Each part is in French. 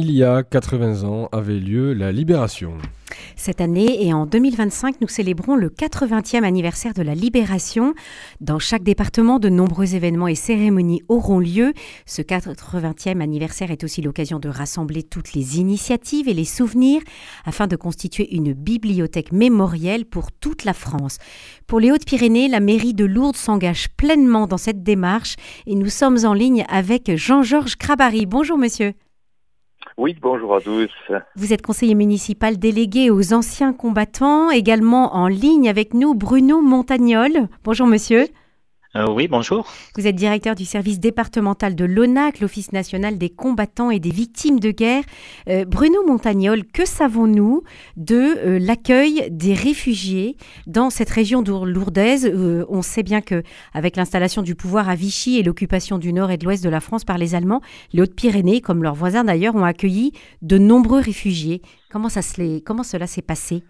Il y a 80 ans avait lieu la Libération. Cette année et en 2025, nous célébrons le 80e anniversaire de la Libération. Dans chaque département, de nombreux événements et cérémonies auront lieu. Ce 80e anniversaire est aussi l'occasion de rassembler toutes les initiatives et les souvenirs afin de constituer une bibliothèque mémorielle pour toute la France. Pour les Hautes-Pyrénées, la mairie de Lourdes s'engage pleinement dans cette démarche et nous sommes en ligne avec Jean-Georges Crabary. Bonjour monsieur. Oui, bonjour à tous. Vous êtes conseiller municipal délégué aux anciens combattants, également en ligne avec nous Bruno Montagnol. Bonjour monsieur. Euh, oui, bonjour. Vous êtes directeur du service départemental de l'ONAC, l'Office national des combattants et des victimes de guerre. Euh, Bruno Montagnol, que savons-nous de euh, l'accueil des réfugiés dans cette région lourdaise On sait bien que avec l'installation du pouvoir à Vichy et l'occupation du nord et de l'ouest de la France par les Allemands, les Hautes-Pyrénées, comme leurs voisins d'ailleurs, ont accueilli de nombreux réfugiés. Comment, comment cela s'est passé?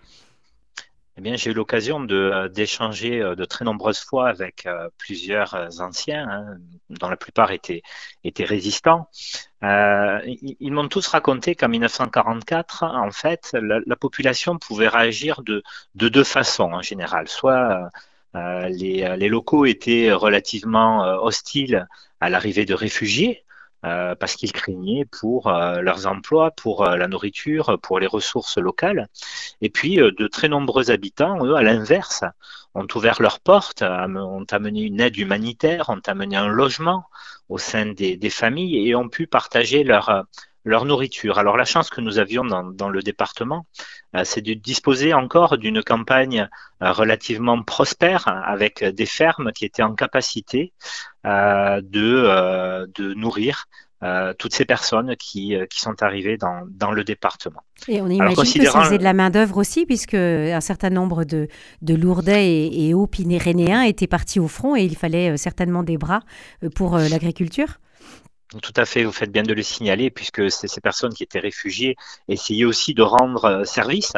Eh bien, j'ai eu l'occasion euh, d'échanger euh, de, très nombreuses fois avec euh, plusieurs anciens, hein, dont la plupart étaient, résistants. ils, m'ont tous raconté qu'en 1944, en fait, la, population pouvait réagir de, de, deux façons en général. Soit les, locaux étaient relativement hostiles à l'arrivée de réfugiés, euh, parce qu'ils craignaient pour euh, leurs emplois, pour euh, la nourriture, pour les ressources locales. Et puis, de très nombreux habitants, eux, à l'inverse, ont ouvert leurs portes, ont amené une aide humanitaire, ont amené un logement au sein des, des familles et ont pu partager leur, leur nourriture. Alors la chance que nous avions dans, le département, euh, c'est de disposer encore d'une campagne euh, relativement prospère avec des fermes qui étaient en capacité euh, de, de nourrir toutes ces personnes qui, qui sont arrivées dans, dans, le département. Et on imagine que ça faisait de la main-d'œuvre aussi, puisque un certain nombre de, de Lourdais et, et Hauts-Pyrénéens étaient partis au front et il fallait certainement des bras pour l'agriculture. Tout à fait, vous faites bien de le signaler, puisque ces personnes qui étaient réfugiées essayaient aussi de rendre euh, service,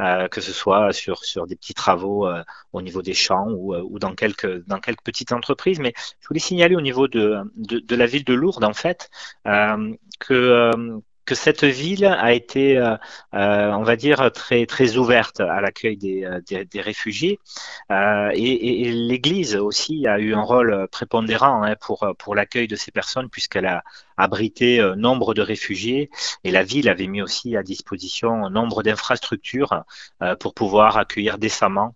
euh, que ce soit sur, sur des petits travaux euh, au niveau des champs ou, ou, dans, quelques, dans quelques petites entreprises. Mais je voulais signaler au niveau de, de la ville de Lourdes, en fait, que que cette ville a été, euh, euh, on va dire, très très ouverte à l'accueil des, euh, des, réfugiés, et, l'Église aussi a eu un rôle prépondérant hein, pour pour l'accueil de ces personnes puisqu'elle a abrité nombre de réfugiés, et la ville avait mis aussi à disposition nombre d'infrastructures pour pouvoir accueillir décemment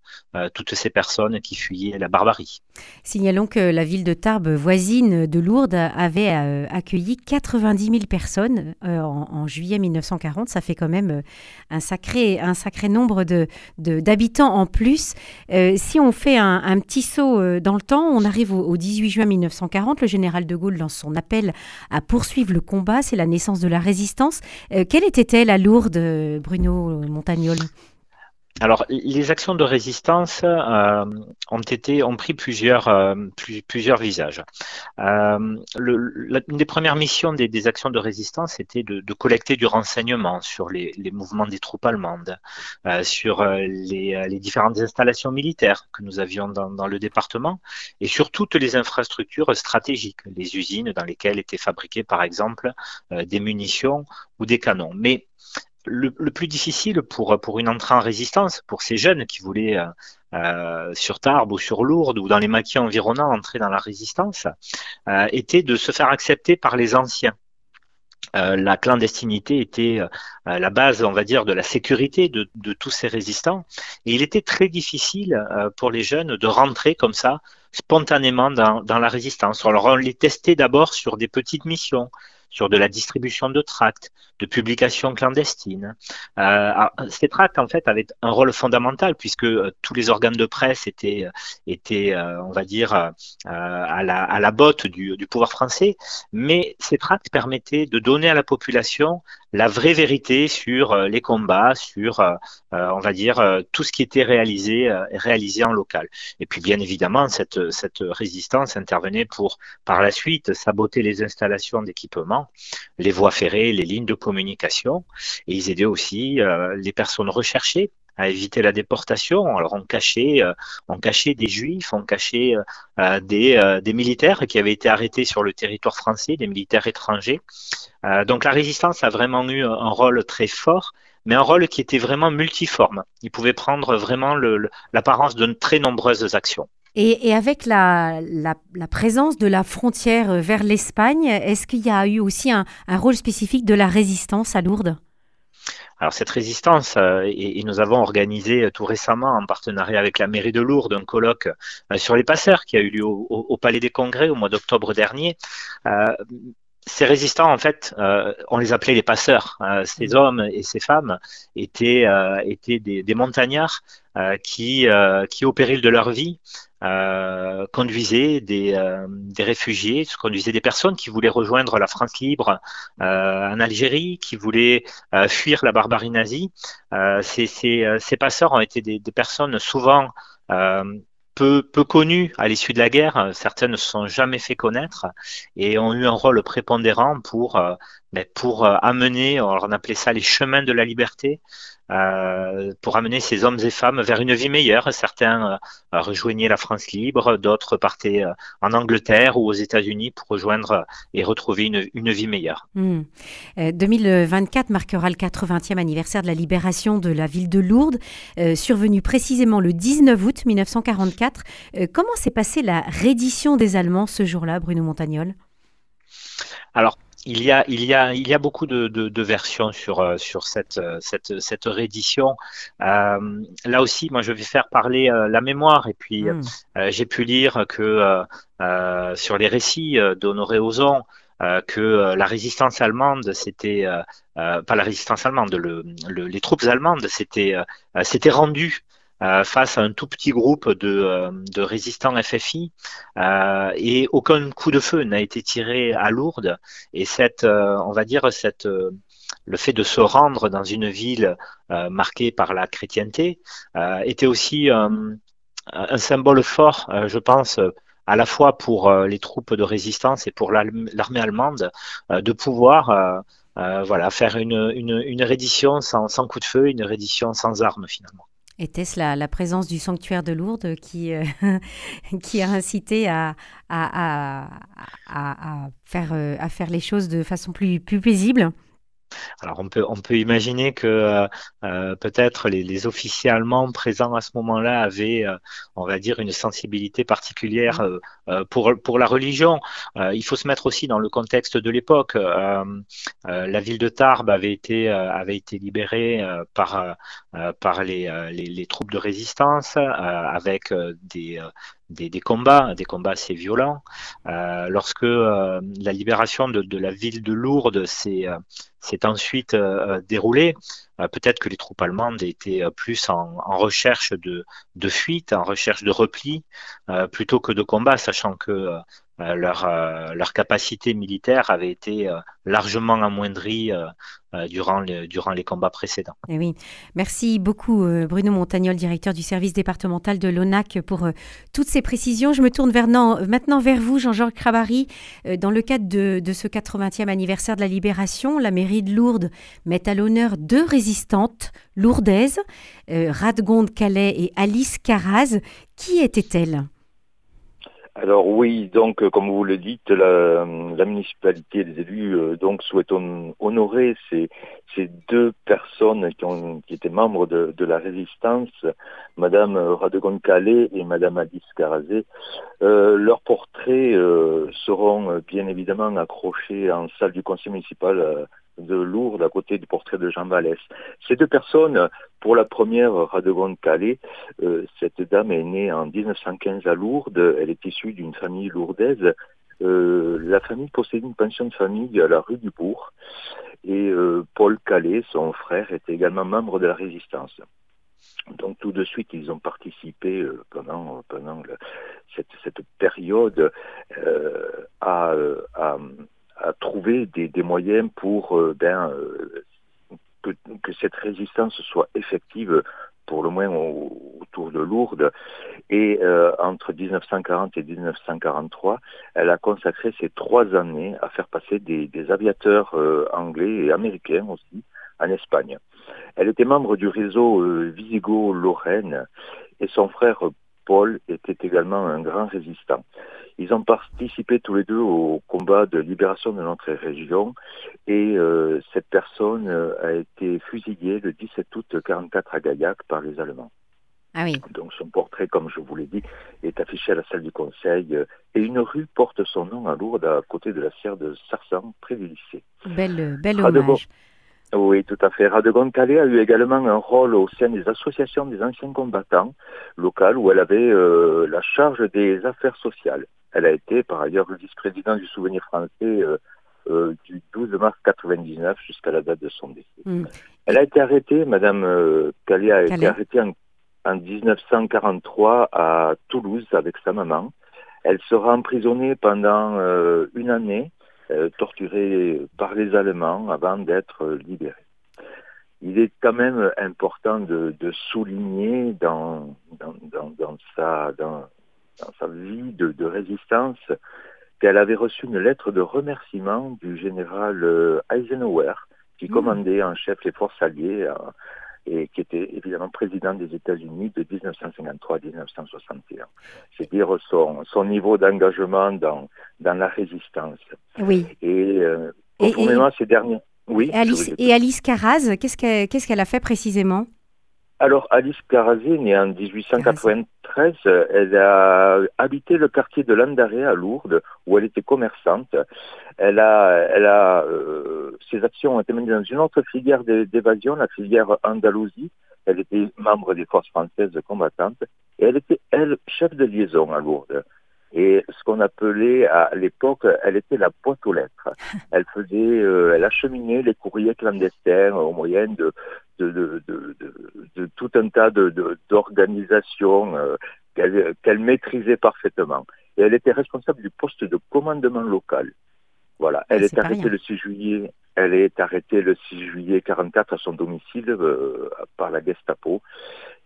toutes ces personnes qui fuyaient la barbarie. Signalons que la ville de Tarbes, voisine de Lourdes, avait accueilli 90 000 personnes en juillet 1940. Ça fait quand même euh, un sacré, un sacré nombre de, d'habitants en plus. Euh, si on fait un, petit saut euh, dans le temps, on arrive au, 18 juin 1940. Le général de Gaulle lance son appel à poursuivre le combat. C'est la naissance de la résistance. quelle était-elle à Lourdes, Bruno Montagnol? Alors, les actions de résistance euh, ont été ont pris plusieurs euh, plusieurs visages. Euh, le, une des premières missions des, actions de résistance était de, collecter du renseignement sur les, mouvements des troupes allemandes, sur les, différentes installations militaires que nous avions dans, dans, le département et sur toutes les infrastructures stratégiques, les usines dans lesquelles étaient fabriquées par exemple des munitions ou des canons. Mais le, plus difficile pour, une entrée en résistance, pour ces jeunes qui voulaient euh, euh, sur Tarbes ou sur Lourdes ou dans les maquis environnants entrer dans la résistance, euh, était de se faire accepter par les anciens. la clandestinité était la base, on va dire, de la sécurité de, tous ces résistants. Il était très difficile pour les jeunes de rentrer comme ça, spontanément dans, dans la résistance. Alors on les testait d'abord sur des petites missions, sur de la distribution de tracts, de publications clandestines. Euh, ces tracts, en fait, avaient un rôle fondamental puisque euh, tous les organes de presse étaient, euh, étaient on va dire, à, la, à la botte du pouvoir français, mais ces tracts permettaient de donner à la population la vraie vérité sur les combats, sur, on va dire, tout ce qui était réalisé, réalisé en local. Et puis, bien évidemment, cette, cette résistance intervenait pour, par la suite, saboter les installations d'équipement, les voies ferrées, les lignes de communication et ils aidaient aussi euh, les personnes recherchées à éviter la déportation. Alors on cachait, on cachait des juifs, on cachait des, des militaires qui avaient été arrêtés sur le territoire français, des militaires étrangers. donc la résistance a vraiment eu un rôle très fort mais un rôle qui était vraiment multiforme. Il pouvait prendre vraiment l'apparence de très nombreuses actions. Et, avec la, présence de la frontière vers l'Espagne, est-ce qu'il y a eu aussi un, rôle spécifique de la résistance à Lourdes? Alors cette résistance, euh, et, nous avons organisé euh, tout récemment en partenariat avec la mairie de Lourdes un colloque euh, sur les passeurs qui a eu lieu au, Palais des Congrès au mois d'octobre dernier ces résistants, en fait, euh, on les appelait les passeurs. Euh, ces mmh. hommes et ces femmes étaient, euh, étaient des, des montagnards qui, qui, au péril de leur vie, conduisaient des, des, réfugiés, conduisaient des personnes qui voulaient rejoindre la France libre en Algérie, qui voulaient fuir la barbarie nazie. Ces, ces, ces, passeurs ont été des, des personnes souvent peu, peu connus à l'issue de la guerre. Certaines ne se sont jamais fait connaître et ont eu un rôle prépondérant pour, euh, pour euh, amener, on appelait ça les chemins de la liberté, euh, pour amener ces hommes et femmes vers une vie meilleure. Certains euh, rejoignaient la France libre, d'autres partaient euh, en Angleterre ou aux États-Unis pour rejoindre et retrouver une, une vie meilleure. 2024 hmm. marquera le 80e anniversaire de la libération de la ville de Lourdes, survenu précisément le 19 août 1944. comment s'est passée la reddition des Allemands ce jour-là, Bruno Montagnol? Alors, il y a, il y a, il y a beaucoup de, de, de versions sur, euh, sur cette, euh, cette, cette réédition. Euh, là aussi, moi, je vais faire parler euh, la mémoire. Et puis, hmm. j'ai pu lire que sur les récits d'Honoré Ozon, que la résistance allemande, c'était pas la résistance allemande, le, les troupes allemandes, c'était s'étaient rendues euh, face à un tout petit groupe de, euh, de résistants FFI euh, et aucun coup de feu n'a été tiré à Lourdes. Et cette on va dire cette le fait de se rendre dans une ville marquée par la chrétienté était aussi un symbole fort je pense à la fois pour les troupes de résistance et pour l'armée allemande de pouvoir voilà faire une, une, une reddition sans, sans coup de feu une reddition sans armes finalement était-ce la, présence du sanctuaire de Lourdes qui, euh, qui a incité à, à, faire, euh, à faire les choses de façon plus, plus paisible? Alors on peut, on peut imaginer que euh, peut-être les, les, officiers allemands présents à ce moment-là avaient, euh, on va dire, une sensibilité particulière mmh. pour, pour la religion. il faut se mettre aussi dans le contexte de l'époque. la ville de Tarbes avait été, avait été libérée par, par les, les, les, troupes de résistance avec des, des, combats, des combats assez violents. Euh, lorsque euh, la libération de, la ville de Lourdes s'est euh, ensuite euh, déroulée, peut-être que les troupes allemandes étaient plus en, en, recherche de, de fuite, en recherche de repli, plutôt que de combat, sachant que leur, leur capacité militaire avait été largement amoindrie euh, durant, durant les combats précédents. Eh oui. Merci beaucoup euh, Bruno Montagnol, directeur du service départemental de l'ONAC, pour euh, toutes ces précisions. Je me tourne vers, maintenant vers vous, Jean-Georges Crabary. Dans le cadre de, de, ce 80e anniversaire de la Libération, la mairie de Lourdes met à l'honneur deux résistantes lourdaises, Radgonde Calais et Alice Caraz. Qui étaient-elles? Alors oui, donc euh, comme vous le dites, la, la municipalité et les élus euh, donc souhaitent honorer ces, ces deux personnes qui, ont, qui étaient membres de, de la résistance, Madame Radegonde Calais et Madame Alice Carazé. Euh, leurs portraits euh, seront bien évidemment accrochés en salle du conseil municipal de Lourdes à côté du portrait de Jean Vallès. Ces deux personnes, pour la première, Radegonde Calais, euh, cette dame est née en 1915 à Lourdes, elle est issue d'une famille lourdaise. Euh, la famille possédait une pension de famille à la rue du Bourg et euh, Paul Calais, son frère, était également membre de la résistance. Donc tout de suite, ils ont participé euh, pendant, pendant le, cette, cette, période euh, à, à, à trouver des, des moyens pour euh, ben, euh, que, que, cette résistance soit effective pour le moins autour de Lourdes. Et euh, entre 1940 et 1943, elle a consacré ces trois années à faire passer des, des aviateurs euh, anglais et américains aussi en Espagne. Elle était membre du réseau Visigoth-Lorraine et son frère Paul était également un grand résistant. Ils ont participé tous les deux au combat de libération de notre région et cette personne a été fusillée le 17 août 1944 à Gaillac par les Allemands. Ah Donc son portrait, comme je vous l'ai dit, est affiché à la salle du conseil euh, et une rue porte son nom à Lourdes à côté de la serre de Sarsan, près du lycée. Belle, belle hommage. Oui, tout à fait. Radegonde Calais a eu également un rôle au sein des associations des anciens combattants locales où elle avait euh, la charge des affaires sociales. Elle a été par ailleurs vice-présidente du souvenir français euh, du 12 mars 99 jusqu'à la date de son décès. Hmm. Elle a été arrêtée, Madame Calais a été arrêtée en en 1943 à Toulouse avec sa maman. Elle sera emprisonnée pendant euh, une année, euh, torturée par les Allemands avant d'être libérée. Il est quand même important de, souligner dans, dans, sa, dans, sa vie de, résistance qu'elle avait reçu une lettre de remerciement du général euh, Eisenhower, qui mmh. commandait en chef les forces alliées et qui était évidemment président des États-Unis de 1953 à 1961. C'est dire son, son niveau d'engagement dans, dans la résistance. Oui. Et euh, conformément à ces derniers. Oui. Et Alice, et Alice Carraz, qu'est-ce qu'elle qu'est-ce qu'elle a fait précisément? Alors, Alice Carazé, née en 1893, elle a habité le quartier de Landaré à Lourdes, où elle était commerçante. Elle a, elle a, euh, ses actions ont été menées dans une autre filière d'évasion, la filière Andalousie. Elle était membre des forces françaises combattantes et elle était, elle, chef de liaison à Lourdes. Et ce qu'on appelait à l'époque, elle était la boîte aux lettres. Elle faisait, euh, elle acheminait les courriers clandestins au moyen de, de, de, de, de tout un tas d'organisations euh, qu'elle maîtrisait parfaitement. Et elle était responsable du poste de commandement local. Voilà, elle est, arrêtée le 6 juillet. Elle est arrêtée le 6 juillet 44 à son domicile euh, par la Gestapo.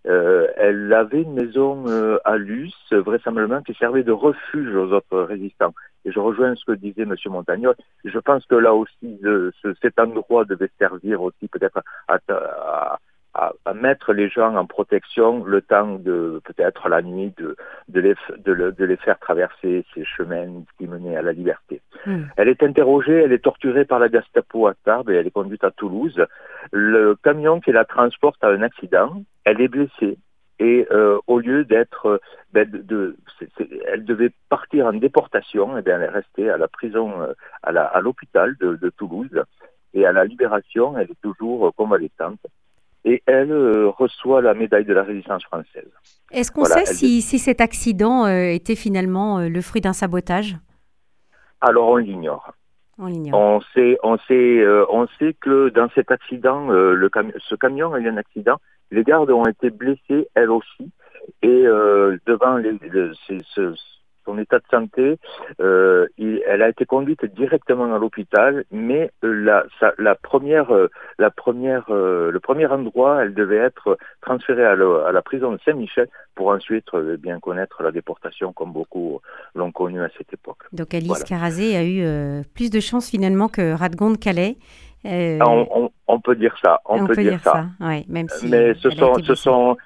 Euh, elle avait une maison euh, à Luce, vraisemblablement, qui servait de refuge aux autres résistants. Et je rejoins ce que disait M. Montagnol. Je pense que là aussi, cet endroit devait servir aussi peut-être à, à, mettre les gens en protection le temps de peut-être la nuit de, de, les, de, les faire traverser ces chemins qui menaient à la liberté. Hmm. Elle est interrogée, elle est torturée par la Gestapo à Tarbes et elle est conduite à Toulouse. Le camion qui la transporte a un accident, elle est blessée et euh, au lieu d'être, ben, de, elle devait partir en déportation, et bien elle est restée à la prison, euh, à l'hôpital de, de Toulouse et à la libération, elle est toujours convalescente et elle euh, reçoit la médaille de la résistance française. Est-ce qu'on sait si, si, cet accident euh, était finalement euh, le fruit d'un sabotage? Alors on l'ignore. On l'ignore. On sait, on sait, on sait que dans cet accident, le ce camion a eu un accident. Les gardes ont été blessés, elles aussi, et devant les, ce, son état de santé, euh, elle a été conduite directement à l'hôpital, mais la, la première, euh, la première, euh, le premier endroit, elle devait être transférée à, la prison de Saint-Michel pour ensuite bien connaître la déportation, comme beaucoup l'ont connu à cette époque. Donc Alice Carazé a eu plus de chance finalement que Radgonde Calais. Ah, on, peut dire ça. On, peut, dire, ça. même si Mais ce sont, ce sont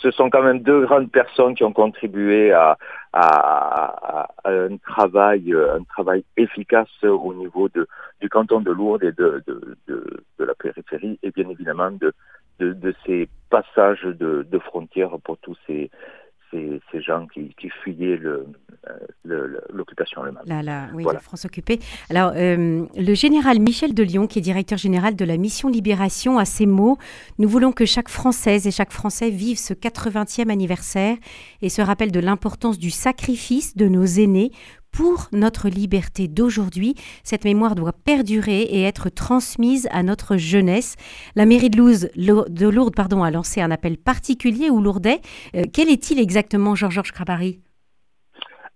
ce sont quand même deux grandes personnes qui ont contribué à, un travail, un travail efficace au niveau de, du canton de Lourdes et de, de, la périphérie et bien évidemment de, de, ces passages de, frontières pour tous ces, ces, ces gens qui, qui fuyaient le, l'occupation allemande. La, oui, la France occupée. Alors, euh, le général Michel de Lyon, qui est directeur général de la mission Libération, a ces mots Nous voulons que chaque Française et chaque Français vive ce 80e anniversaire et se rappelle de l'importance du sacrifice de nos aînés pour notre liberté d'aujourd'hui. Cette mémoire doit perdurer et être transmise à notre jeunesse. La mairie de Lourdes, pardon, a lancé un appel particulier aux Lourdais. Euh, quel est-il exactement, Georges Crabary?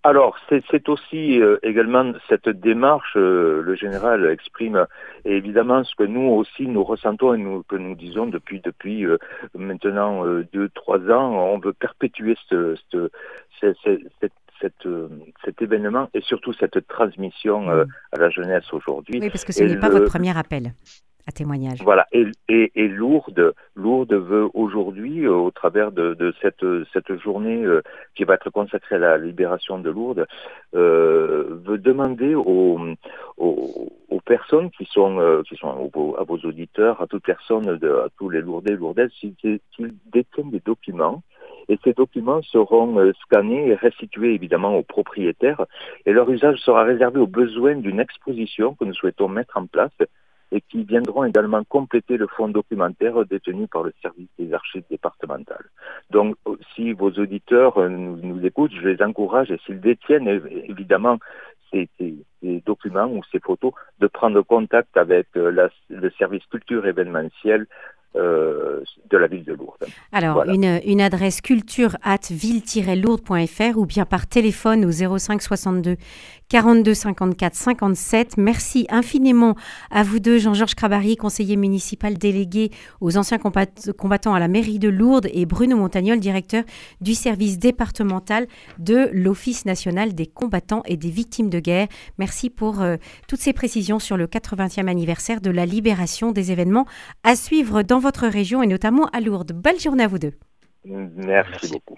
Alors, c'est aussi euh, également cette démarche, euh, le général exprime évidemment ce que nous aussi nous ressentons et que nous disons depuis depuis maintenant deux trois ans. On veut perpétuer ce, ce, cette cette, euh, cet événement et surtout cette transmission euh, mm. à la jeunesse aujourd'hui. Oui, parce que ce n'est pas votre premier appel. à témoignage. Voilà, et, et, et Lourdes, Lourdes veut aujourd'hui, euh, au travers de, de, cette, cette journée euh, qui va être consacrée à la libération de Lourdes, euh, veut demander aux, aux, aux, personnes qui sont, euh, qui sont à vos auditeurs, à toute personne, de, à tous les Lourdais et Lourdaises, s'ils détiennent des documents et ces documents seront euh, scannés et restitués évidemment aux propriétaires et leur usage sera réservé aux besoins d'une exposition que nous souhaitons mettre en place et qui viendront également compléter le fonds documentaire détenu par le service des archives départementales. Donc, si vos auditeurs euh, nous, écoutent, je les encourage, et s'ils détiennent évidemment ces, documents ou ces photos, de prendre contact avec euh, le service culture événementiel euh, de la ville de Lourdes. Alors, voilà. une, une, adresse culture at ville-lourdes.fr ou bien par téléphone au 05 62 42 54 57. Merci infiniment à vous deux, Jean-Georges Crabary, conseiller municipal délégué aux anciens combattants à la mairie de Lourdes, et Bruno Montagnol, directeur du service départemental de l'Office national des combattants et des victimes de guerre. Merci pour euh, toutes ces précisions sur le 80e anniversaire de la libération des événements à suivre dans votre région et notamment à Lourdes. Belle journée à vous deux. Merci, beaucoup.